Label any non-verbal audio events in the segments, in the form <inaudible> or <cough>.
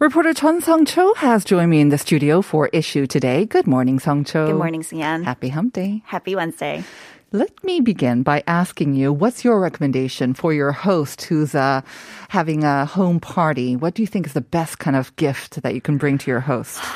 Reporter Chun Sung Cho has joined me in the studio for issue today. Good morning, Sung Cho. Good morning, Sian. Happy Hump Day. Happy Wednesday. Let me begin by asking you, what's your recommendation for your host who's uh, having a home party? What do you think is the best kind of gift that you can bring to your host? <sighs>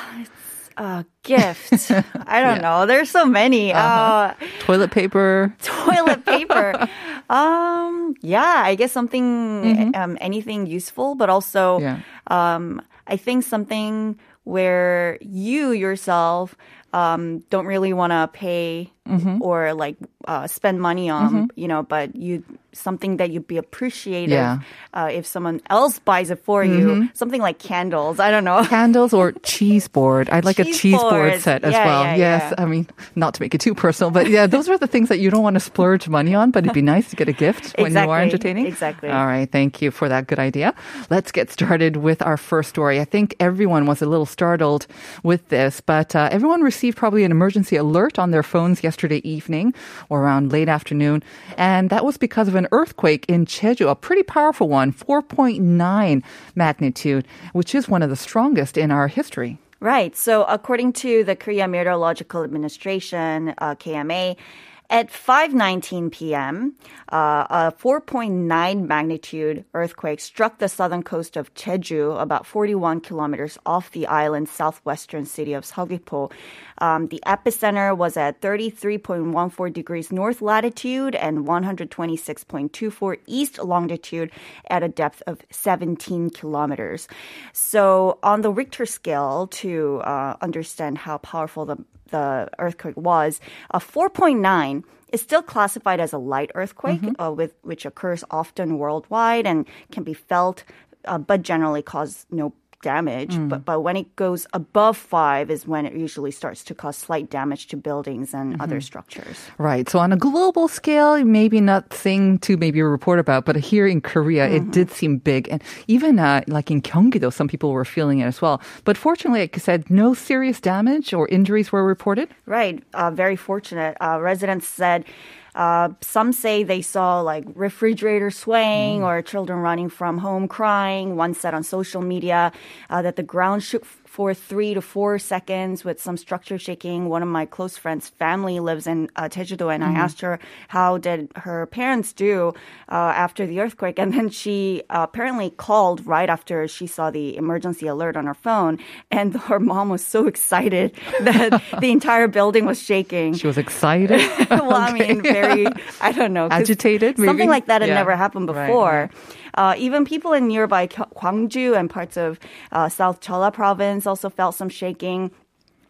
Uh, gift. <laughs> I don't Yeah. know. There's so many. uh Toilet paper? <laughs> toilet paper. <laughs> um, yeah, I guess something, um, anything useful, but also, Yeah. um, I think something where you yourself um, don't really want to pay or like uh, spend money on, you know, but you something that you'd be appreciative Yeah. uh, if someone else buys it for you. Something like candles. I don't know. <laughs> Candles or cheese board? I'd like a Cheese cheese board set as Yeah, well. yeah, yes. I mean, not to make it too personal, but yeah, those are the things that you don't want to splurge money on, but it'd be nice to get a gift when you are entertaining. Exactly. All right. Thank you for that good idea. Let's get started with our first story. I think everyone was a little startled with this, but uh, everyone received probably an emergency alert on their phones yesterday evening or around late afternoon. And that was because of an earthquake in Jeju, a pretty powerful one, 4.9 magnitude, which is one of the strongest in our history. Right. So, according to the Korea Meteorological Administration, uh, KMA, at 5:19 p.m., uh, a 4.9 magnitude earthquake struck the southern coast of Jeju, about 41 kilometers off the island's southwestern city of Seogwipo. Um, the epicenter was at 33.14 degrees north latitude and 126.24 east longitude at a depth of 17 kilometers. So, on the Richter scale, to uh, understand how powerful the, the earthquake was, a 4.9 is still classified as a light earthquake, uh, with which occurs often worldwide and can be felt, uh, but generally cause no damage. But but when it goes above five is when it usually starts to cause slight damage to buildings and other structures. Right. So on a global scale, maybe nothing to maybe report about, but here in Korea, it did seem big. And even uh, like in Gyeonggi-do, some people were feeling it as well. But fortunately, like you said, no serious damage or injuries were reported. Right. Uh, very fortunate. Uh, residents said uh, some say they saw like refrigerators swaying or children running from home crying. One said on social media uh, that the ground shook for three to four seconds with some structure shaking. One of my close friends' family lives in uh, Jeju-do, and I asked her how did her parents do uh, after the earthquake, and then she uh, apparently called right after she saw the emergency alert on her phone, and <laughs> her mom was so excited that <laughs> the entire building was shaking. She was excited. <laughs> well, I mean, very, I don't know Agitated, maybe? Something like that had Yeah. never happened Right, before. Uh, even people in nearby Gwangju and parts of uh, South Jeolla province also felt some shaking.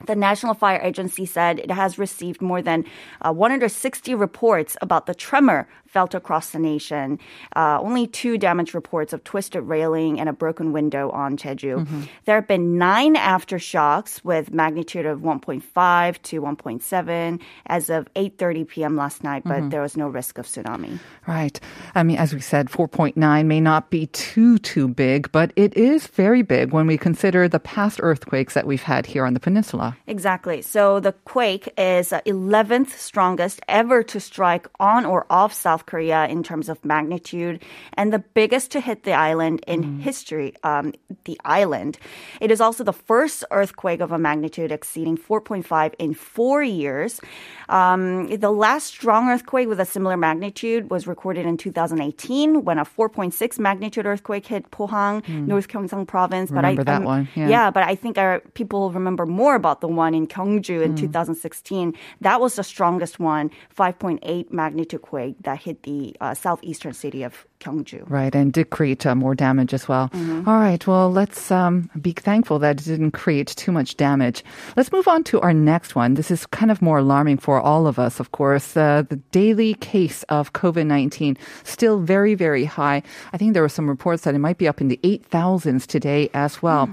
The National Fire Agency said it has received more than uh, 160 reports about the tremor felt across the nation. Uh, only two damage reports of twisted railing and a broken window on Jeju. Mm-hmm. There have been nine aftershocks with magnitude of 1.5 to 1.7 as of 8:30 p.m. last night, but Mm-hmm. there was no risk of tsunami. Right. I mean, as we said, 4.9 may not be too, too big, but it is very big when we consider the past earthquakes that we've had here on the peninsula. Exactly. So the quake is uh, 11th strongest ever to strike on or off South Korea in terms of magnitude, and the biggest to hit the island in history. Um, the island. It is also the first earthquake of a magnitude exceeding 4.5 in four years. Um, the last strong earthquake with a similar magnitude was recorded in 2018 when a 4.6 magnitude earthquake hit Pohang, North Gyeongsang province. Remember but I, that I'm- one, yeah. yeah, but I think our people remember more about the one in Gyeongju in 2016. That was the strongest one, 5.8 magnitude quake that hit the uh, southeastern city of Gyeongju. Right, and did create uh, more damage as well. All right, well, let's um, be thankful that it didn't create too much damage. Let's move on to our next one. This is kind of more alarming for all of us, of course. Uh, the daily case of COVID 19 still very, very high. I think there were some reports that it might be up in the 8,000s today as well.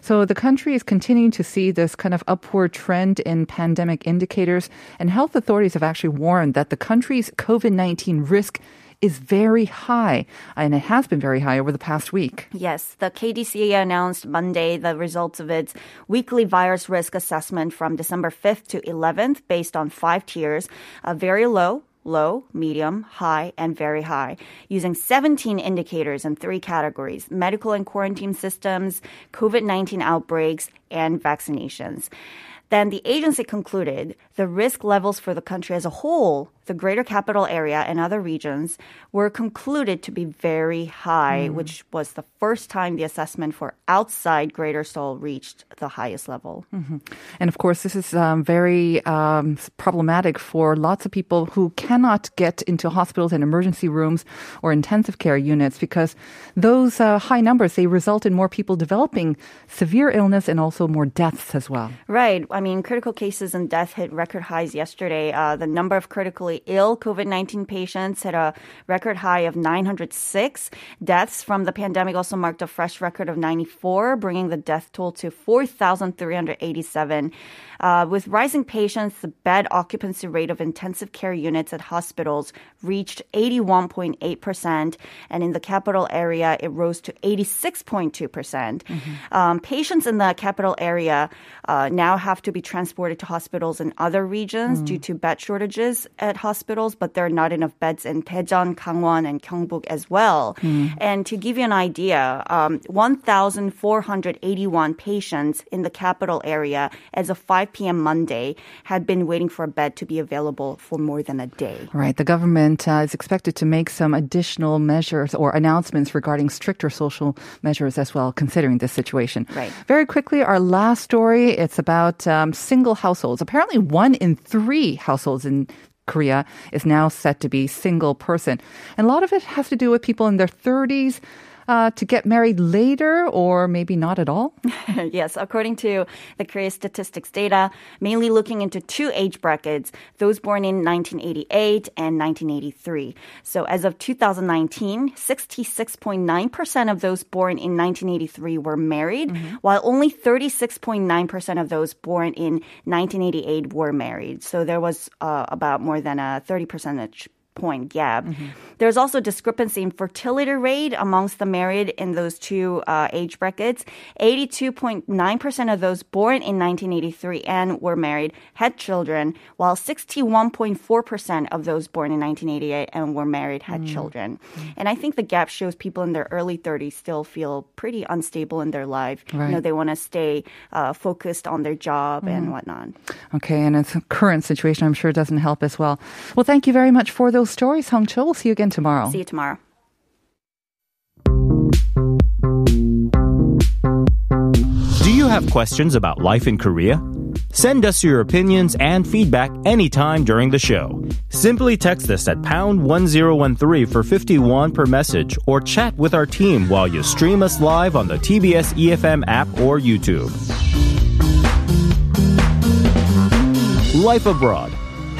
So the country is continuing to see this kind of upward trend in pandemic indicators, and health authorities have actually warned that the country's COVID 19 risk is very high, and it has been very high over the past week. Yes, the KDCA announced Monday the results of its weekly virus risk assessment from December 5th to 11th based on five tiers, a very low, low, medium, high, and very high, using 17 indicators in three categories medical and quarantine systems, COVID 19 outbreaks, and vaccinations. Then the agency concluded the risk levels for the country as a whole, the greater capital area and other regions, were concluded to be very high, which was the first time the assessment for outside Greater Seoul reached the highest level. And of course, this is um, very um, problematic for lots of people who cannot get into hospitals and emergency rooms or intensive care units because those uh, high numbers they result in more people developing severe illness and also more deaths as well. Right. I mean, critical cases and death hit record highs yesterday. Uh, the number of critically ill COVID 19 patients hit a record high of 906. Deaths from the pandemic also marked a fresh record of 94, bringing the death toll to 4,387. Uh, with rising patients, the bed occupancy rate of intensive care units at hospitals reached 81.8%, and in the capital area, it rose to 86.2%. percent Um, patients in the capital area uh, now have to be transported to hospitals in other regions due to bed shortages at hospitals, but there are not enough beds in Daejeon, Gangwon, and Gyeongbuk as well. And to give you an idea, um, 1,481 patients in the capital area as of 5 p.m. Monday had been waiting for a bed to be available for more than a day. Right. The government uh, is expected to make some additional measures or announcements regarding stricter social measures as well, considering this situation. Right. Very quickly, our last story. It's about um, single households. Apparently, one in three households in Korea is now set to be single person. And a lot of it has to do with people in their 30s. Uh, to get married later or maybe not at all? <laughs> yes, according to the Korea statistics data, mainly looking into two age brackets, those born in 1988 and 1983. So as of 2019, 66.9% of those born in 1983 were married, while only 36.9% of those born in 1988 were married. So there was uh, about more than a 30 percentage point gap. There's also discrepancy in fertility rate amongst the married in those two uh, age brackets. 82.9% of those born in 1983 and were married had children, while 61.4% of those born in 1988 and were married had children. And I think the gap shows people in their early 30s still feel pretty unstable in their life. Right. You know, they want to stay uh, focused on their job and whatnot. Okay, and its current situation, I'm sure, doesn't help as well. Well, thank you very much for those stories, Hong Cho. We'll see you again tomorrow. See you tomorrow. Do you have questions about life in Korea? Send us your opinions and feedback anytime during the show. Simply text us at pound 1013 for 51 per message or chat with our team while you stream us live on the TBS EFM app or YouTube. Life Abroad,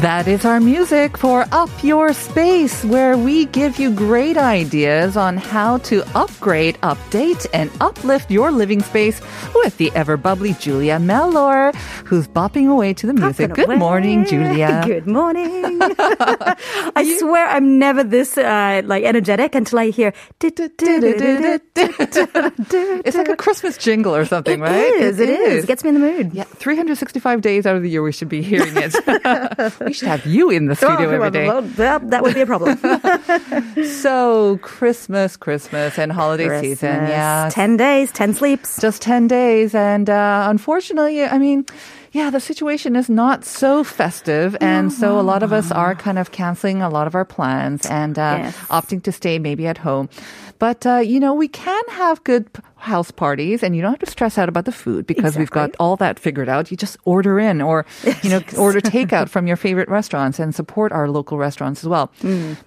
That is our music for Up Your Space, where we give you great ideas on how to upgrade, update, and uplift your living space with the ever bubbly Julia Mellor, who's bopping away to the music. <laughs> Good morning, Julia. Good morning. I swear I'm never this uh, like energetic until I hear. <laughs> It's like a Christmas jingle or something, It right? is, It is. It gets me in the mood. Yeah, 365 days out of the year we should be hearing it. <laughs> we should have you in the studio every day. that, that would be a problem. <laughs> So Christmas, Christmas, and holiday season. Yeah, 10 days, 10 sleeps. just 10 days. And uh, unfortunately, I mean, yeah, the situation is not so festive. And so a lot of us are kind of canceling a lot of our plans and uh, Yes. opting to stay maybe at home. But, uh, you know, we can have good house parties and you don't have to stress out about the food because we've got all that figured out. You just order in or, you know, order <laughs> takeout from your favorite restaurants and support our local restaurants as well.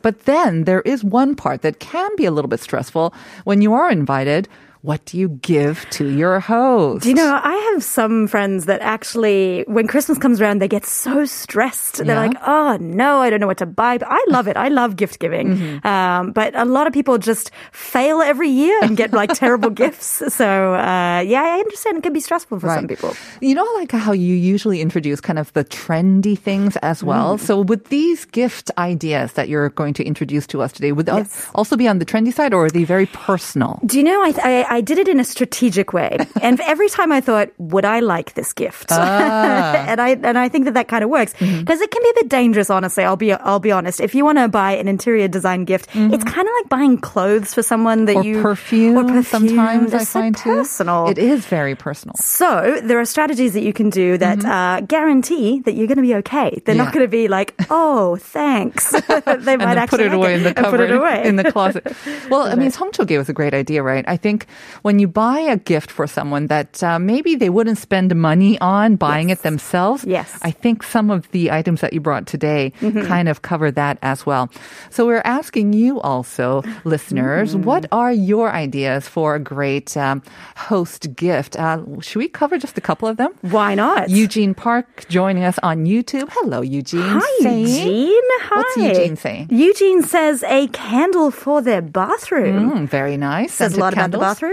But then there is one part that can be a little bit stressful when you are invited. What do you give to your host? Do you know, I have some friends that actually, when Christmas comes around, they get so stressed. They're Yeah. like, oh no, I don't know what to buy. But I love it. I love gift giving. Mm-hmm. Um, but a lot of people just fail every year and get like terrible <laughs> gifts. So, uh, yeah, I understand it can be stressful for some people. You know, like how you usually introduce kind of the trendy things as Mm. well. So, would these gift ideas that you're going to introduce to us today would those Yes. also be on the trendy side, or are they very personal? Do you know, I, I, I did it in a strategic way. <laughs> and every time I thought, would I like this gift? Ah. <laughs> and I, and I think that that kind of works Mm-hmm. because it can be a bit dangerous, honestly. I'll be, I'll be honest. If you want to buy an interior design gift, it's kind of like buying clothes for someone that Mm-hmm. Or you, perfume, or perfume. sometimes They're I so find too. personal. It is very personal. So there are strategies that you can do that uh, guarantee that you're going to be okay. They're not Mm-hmm. Going to be like, oh, thanks. <laughs> they might then put actually it like away in the cupboard, Put it away in the closet. Well, I mean, 성초ge was a great idea, right? I think when you buy a gift for someone that uh, maybe they wouldn't spend money on buying it themselves, Yes. Mm-hmm. I think some of the items that you brought today kind of cover that as well. So we're asking you also, listeners, Mm-hmm. what are your ideas for a great um, host gift? Uh, should we cover just a couple of them? Why not? Eugene Park joining us on YouTube. Hello, Eugene. Hi, Saying- Eugene. Hi. What's Eugene saying? Eugene says a candle for their bathroom. Mm, very nice. Says a lot about the bathroom.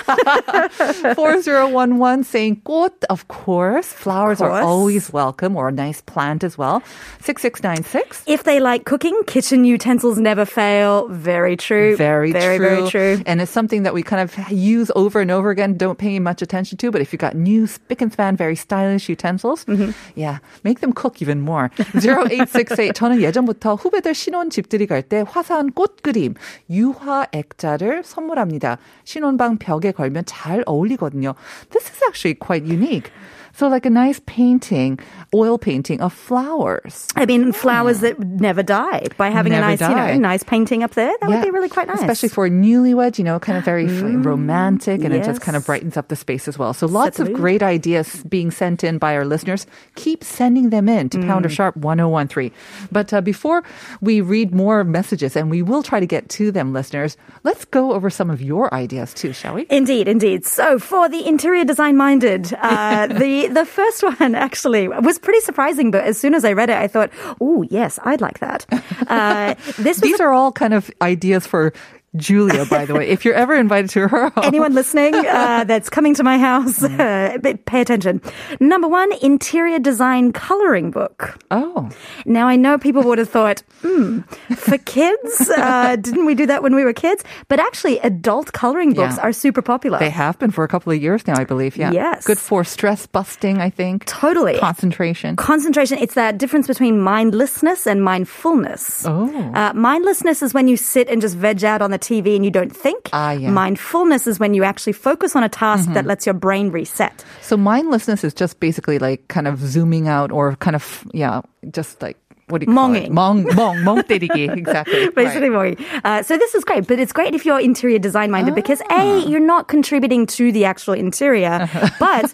<laughs> 4011 saying 꽃, of course. Flowers are course. always welcome or a nice plant as well. 6696. If they like cooking, kitchen utensils never fail. Very true. Very, very, true. very true. And it's something that we kind of use over and over again, don't pay much attention to. But if you've got new spick and span, very stylish utensils, Mm-hmm. yeah, make them cook even more. <laughs> 0868. 저는 예전부터 후배들 신혼 집들이 갈 때 화사한 꽃 그림, 유화 액자를 선물합니다. 신혼방 벽에 걸 면 잘 어울리거든요. This is actually quite unique. So like a nice painting, oil painting of flowers. I mean, flowers that never die by having Never a nice, die. you know, nice painting up there. That would be really quite nice. Especially for newlyweds, you know, kind of very f- romantic and it just kind of brightens up the space as well. So lots of great ideas being sent in by our listeners. Keep sending them in to Pounder Mm. Sharp 1013. But uh, before we read more messages, and we will try to get to them, listeners, let's go over some of your ideas too, shall we? Indeed, indeed. So for the interior design minded, uh, <laughs> the the first one actually was pretty surprising. But as soon as I read it, I thought, "Oh yes, I'd like that." <laughs> Uh, this was These are all kind of ideas for Julia, by the way. If you're ever invited to her home, Anyone listening uh, <laughs> that's coming to my house, uh, pay attention. Number one, interior design coloring book. oh, Now, I know people would have thought, hmm, for <laughs> kids, uh, didn't we do that when we were kids? But actually, adult coloring books Yeah. are super popular. they have been for a couple of years now, I believe. Yeah, Yes. good for stress busting. I think Totally. concentration. Concentration, it's that difference between mindlessness and mindfulness. Oh. Uh, mindlessness is when you sit and just veg out on the TV and you don't think. Ah, yeah. Mm-hmm. Mindfulness is when you actually focus on a task that lets your brain reset. So mindlessness is just basically like kind of zooming out or kind of yeah, just like what do you call it? 멍ing. 멍, 멍, 멍 때리기. <laughs> Exactly. Basically, Right. Mogi. Uh, so this is great, but it's great if you're interior design minded because Ah. a you're not contributing to the actual interior, Uh-huh. <laughs> but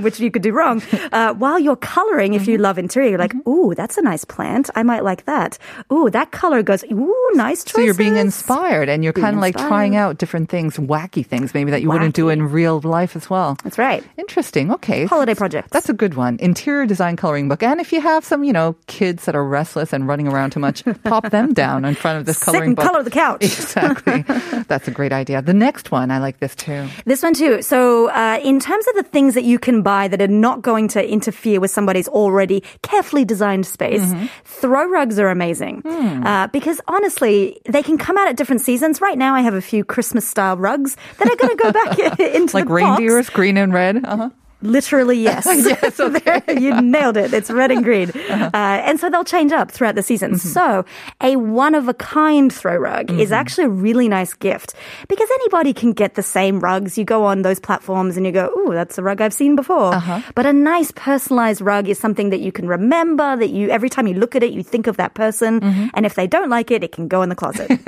<laughs> which you could do wrong. Uh, while you're coloring, if you Mm-hmm. love interior, you're like, ooh, that's a nice plant. I might like that. Ooh, that color goes. Ooh, nice choices. So you're being inspired and you're kind of like trying inspired. out different things, wacky things maybe that you wouldn't do in real life as well. That's right. Interesting. Okay. Holiday projects. That's a good one. Interior design coloring book. And if you have some, you know, kids that are restless and running around too much, <laughs> pop them down in front of this Sit coloring and book. color the couch. <laughs> Exactly. That's a great idea. The next one, I like this too. This one too. So, uh, in terms of the things that you can buy that are not going to interfere with somebody's already carefully designed space, Mm-hmm. throw rugs are amazing. Hmm. Uh, because honestly, they can come out at different seasons. Right now, I have a few Christmas style rugs that are going to go back <laughs> into Like the box. reindeers, green and red. Uh-huh. Literally, <laughs> yes. Yes, <laughs> okay. You nailed it. It's red and green. Uh-huh. uh and so they'll change up throughout the season. Mm-hmm. So a one of a kind throw rug is mm-hmm. actually a really nice gift because anybody can get the same rugs. You go on those platforms and you go, ooh, that's a rug I've seen before. Uh-huh. But a nice personalized rug is something that you can remember that you, every time you look at it, you think of that person. Mm-hmm. And if they don't like it, it can go in the closet. <laughs>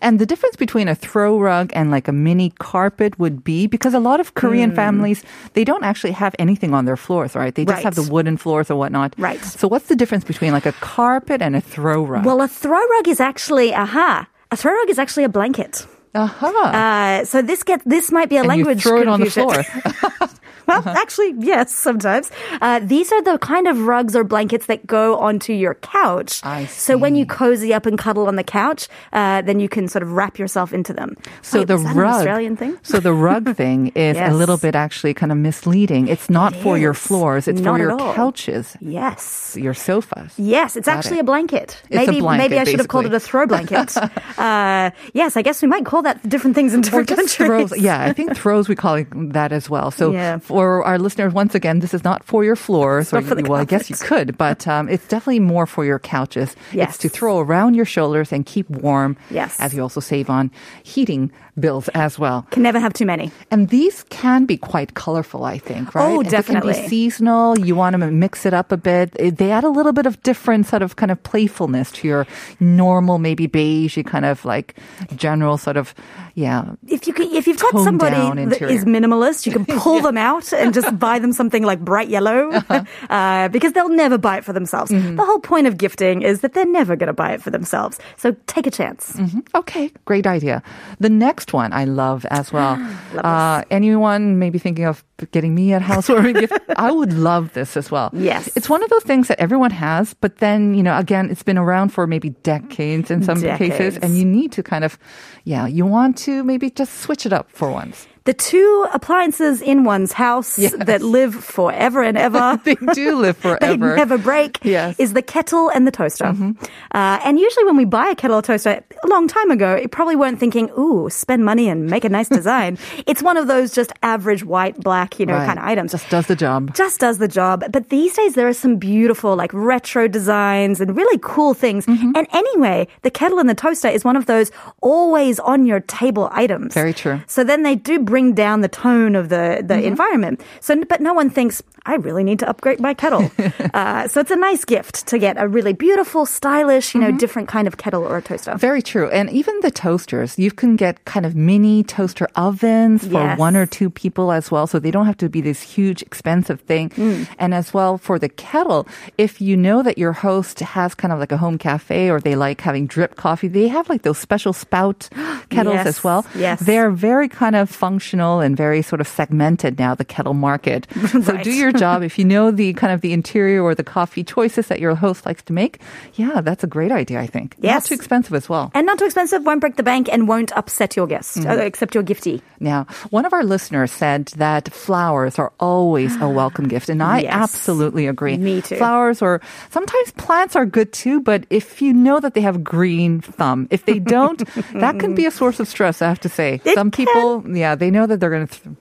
And the difference between a throw rug and like a mini carpet would be because a lot of. Korean hmm. families, they don't actually have anything on their floors, right? They just Right. have the wooden floors or whatnot. Right. So what's the difference between like a carpet and a throw rug? well, a throw rug is actually, aha, a throw rug is actually a blanket. Aha. Uh, so this get this might be a and you language throw it on the floor. <laughs> well, actually, yes, sometimes. Uh, these are the kind of rugs or blankets that go onto your couch. I So when you cozy up and cuddle on the couch, uh, then you can sort of wrap yourself into them. So Wait, the is that rug, an Australian thing? So the rug <laughs> thing is a little bit actually kind of misleading. It's not It for your floors; it's for your couches, Yes. your sofas. Yes, it's Got actually it. a blanket. It's a maybe blanket, maybe I should have called it a throw blanket. <laughs> uh, yes, I guess we might call that different things in different countries. throws. Yeah, I think throws we call it that as well. So <laughs> Yeah. for our listeners, once again, this is not for your floors. not for the well, I guess you could, but um, it's definitely more for your couches. Yes. It's to throw around your shoulders and keep warm. Yes. As you also save on heating bills as well. Can never have too many. And these can be quite colorful, I think, right? Oh, And They can definitely. be seasonal. You want to mix it up a bit. They add a little bit of different sort of kind of playfulness to your normal, maybe beige kind of like general sort of, yeah. if you can, if you've got somebody that is minimalist, you can <laughs> pull them out and just buy them something like bright yellow, <laughs> Uh-huh. <laughs> uh, because they'll never buy it for themselves. Mm-hmm. The whole point of gifting is that they're never going to buy it for themselves. So take a chance. Okay, great idea. The next one I love as <gasps> well. uh, anyone maybe thinking of getting me a housewarming gift? <laughs> I would love this as well. Yes. It's one of those things that everyone has, but then, you know, again, it's been around for maybe decades in some cases, and you need to kind of, yeah, you want to maybe just switch it up for once. The two appliances in one's house Yes. that live forever and ever. <laughs> They do live <laughs> forever. They never break. Yes. Mm-hmm. Is the kettle and the toaster. Uh, and usually, when we buy a kettle or toaster a long time ago, it probably weren't thinking, "Ooh, spend money and make a nice design." <laughs> it's one of those just average white, black, you know, Right. kind of items. Just does the job. just does the job. But these days there are some beautiful like retro designs and really cool things. Mm-hmm. And anyway, the kettle and the toaster is one of those always on your table items. Very true. So then they do bring down the tone of the, the Mm-hmm. environment. So, but no one thinks, I really need to upgrade my kettle. <laughs> uh, so it's a nice gift to get a really beautiful, stylish, you know, Mm-hmm. different kind of kettle or a toaster. Very true. And even the toasters, you can get kind of mini toaster ovens for Yes. one or two people as well. So they don't have to be this huge, expensive thing. Mm. And as well for the kettle, if you know that your host has kind of like a home cafe or they like having drip coffee, they have like those special spout <gasps> kettles Yes, as well. yes. They're very kind of functional and very sort of segmented now, the kettle market. <laughs> So Right. do your job. <laughs> If you know the kind of the interior or the coffee choices that your host likes to make, yeah, that's a great idea, I think. Not too expensive as well. And not too expensive, won't break the bank, and won't upset your guest, Mm-hmm. uh, except your giftee. Now, one of our listeners said that flowers are always a welcome gift, and I Yes. absolutely agree. Me too. Flowers or sometimes plants are good too, but if you know that they have green thumb, if they don't, <laughs> that can be a source of stress. I have to say, It some people, yeah, they know that they're going to. Th-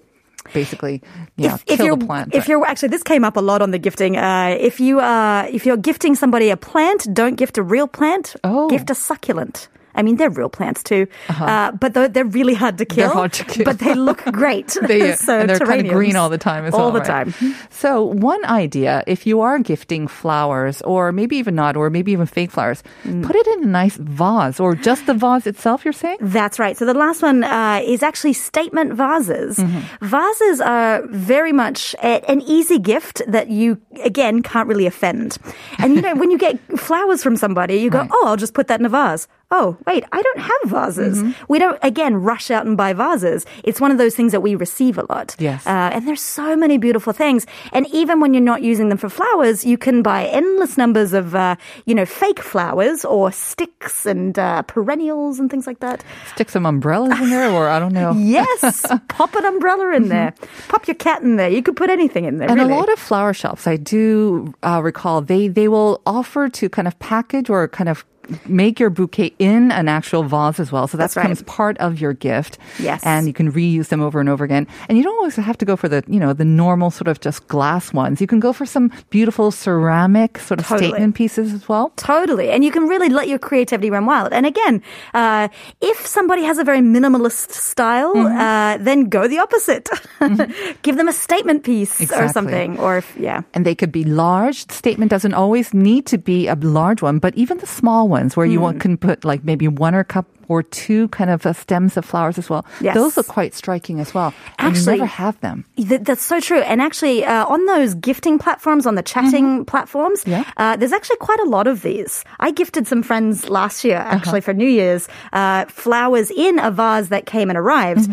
Basically, yeah, if, if you're plant. if you're actually this came up a lot on the gifting. Uh, if you uh, if you're gifting somebody a plant, don't gift a real plant. Oh. Gift a succulent. I mean, they're real plants too, uh but they're, they're really hard to kill. Uh-huh. hard to kill. but they look <laughs> great. They, <laughs> so and they're kind of green all the time as all well. the right? time. So one idea, if you are gifting flowers, or maybe even not, or maybe even fake flowers, Mm. put it in a nice vase, or just the vase itself. You're saying? That's right. So the last one uh, is actually statement vases. Mm-hmm. Vases are very much a, an easy gift that you, again, can't really offend. And you know, <laughs> when you get flowers from somebody, you go, Right. oh, I'll just put that in a vase. Oh, wait, I don't have vases. Mm-hmm. We don't, again, rush out and buy vases. It's one of those things that we receive a lot. Yes. Uh, and there's so many beautiful things. And even when you're not using them for flowers, you can buy endless numbers of, uh, you know, fake flowers or sticks and uh, perennials and things like that. Stick some umbrellas in there, or I don't know. <laughs> Yes, <laughs> pop an umbrella in there. Pop your cat in there. You could put anything in there. And really. a lot of flower shops, I do uh, recall, they they will offer to kind of package or kind of make your bouquet in an actual vase as well. So that That's right. becomes part of your gift. Yes. And you can reuse them over and over again. And you don't always have to go for the, you know, the normal sort of just glass ones. You can go for some beautiful ceramic sort of Totally. statement pieces as well. Totally. And you can really let your creativity run wild. And again, uh, if somebody has a very minimalist style, Mm-hmm. uh, then go the opposite. <laughs> Give them a statement piece or something. Or if, yeah. and they could be large. Statement doesn't always need to be a large one, but even the small ones where you Hmm. want, can put like maybe one or cup or two kind of uh, stems of flowers as well. Yes. Those look quite striking as well. Actually- never have them. Th- That's so true. And actually, uh, on those gifting platforms, on the chatting platforms, Yeah. uh, there's actually quite a lot of these. I gifted some friends last year, actually, for New Year's, uh, flowers in a vase that came and arrived.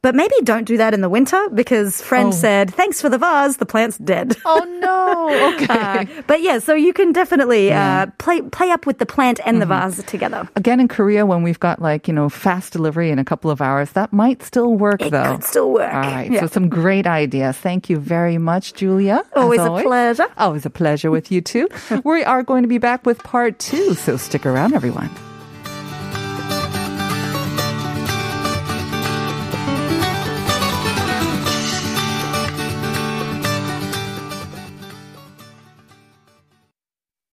But maybe don't do that in the winter because friend Oh. said, thanks for the vase, the plant's dead. Oh no! <laughs> Okay. Uh, but yeah, so you can definitely uh, play play up with the plant and the vase together. Again, in Korea, when we've got like you know fast delivery in a couple of hours, that might still work It though. could still work. All right. Yeah. So some great ideas. Thank you very much, Julia. as Always a pleasure. Always a pleasure with you too. <laughs> we are going to be back with part two, so stick around, everyone.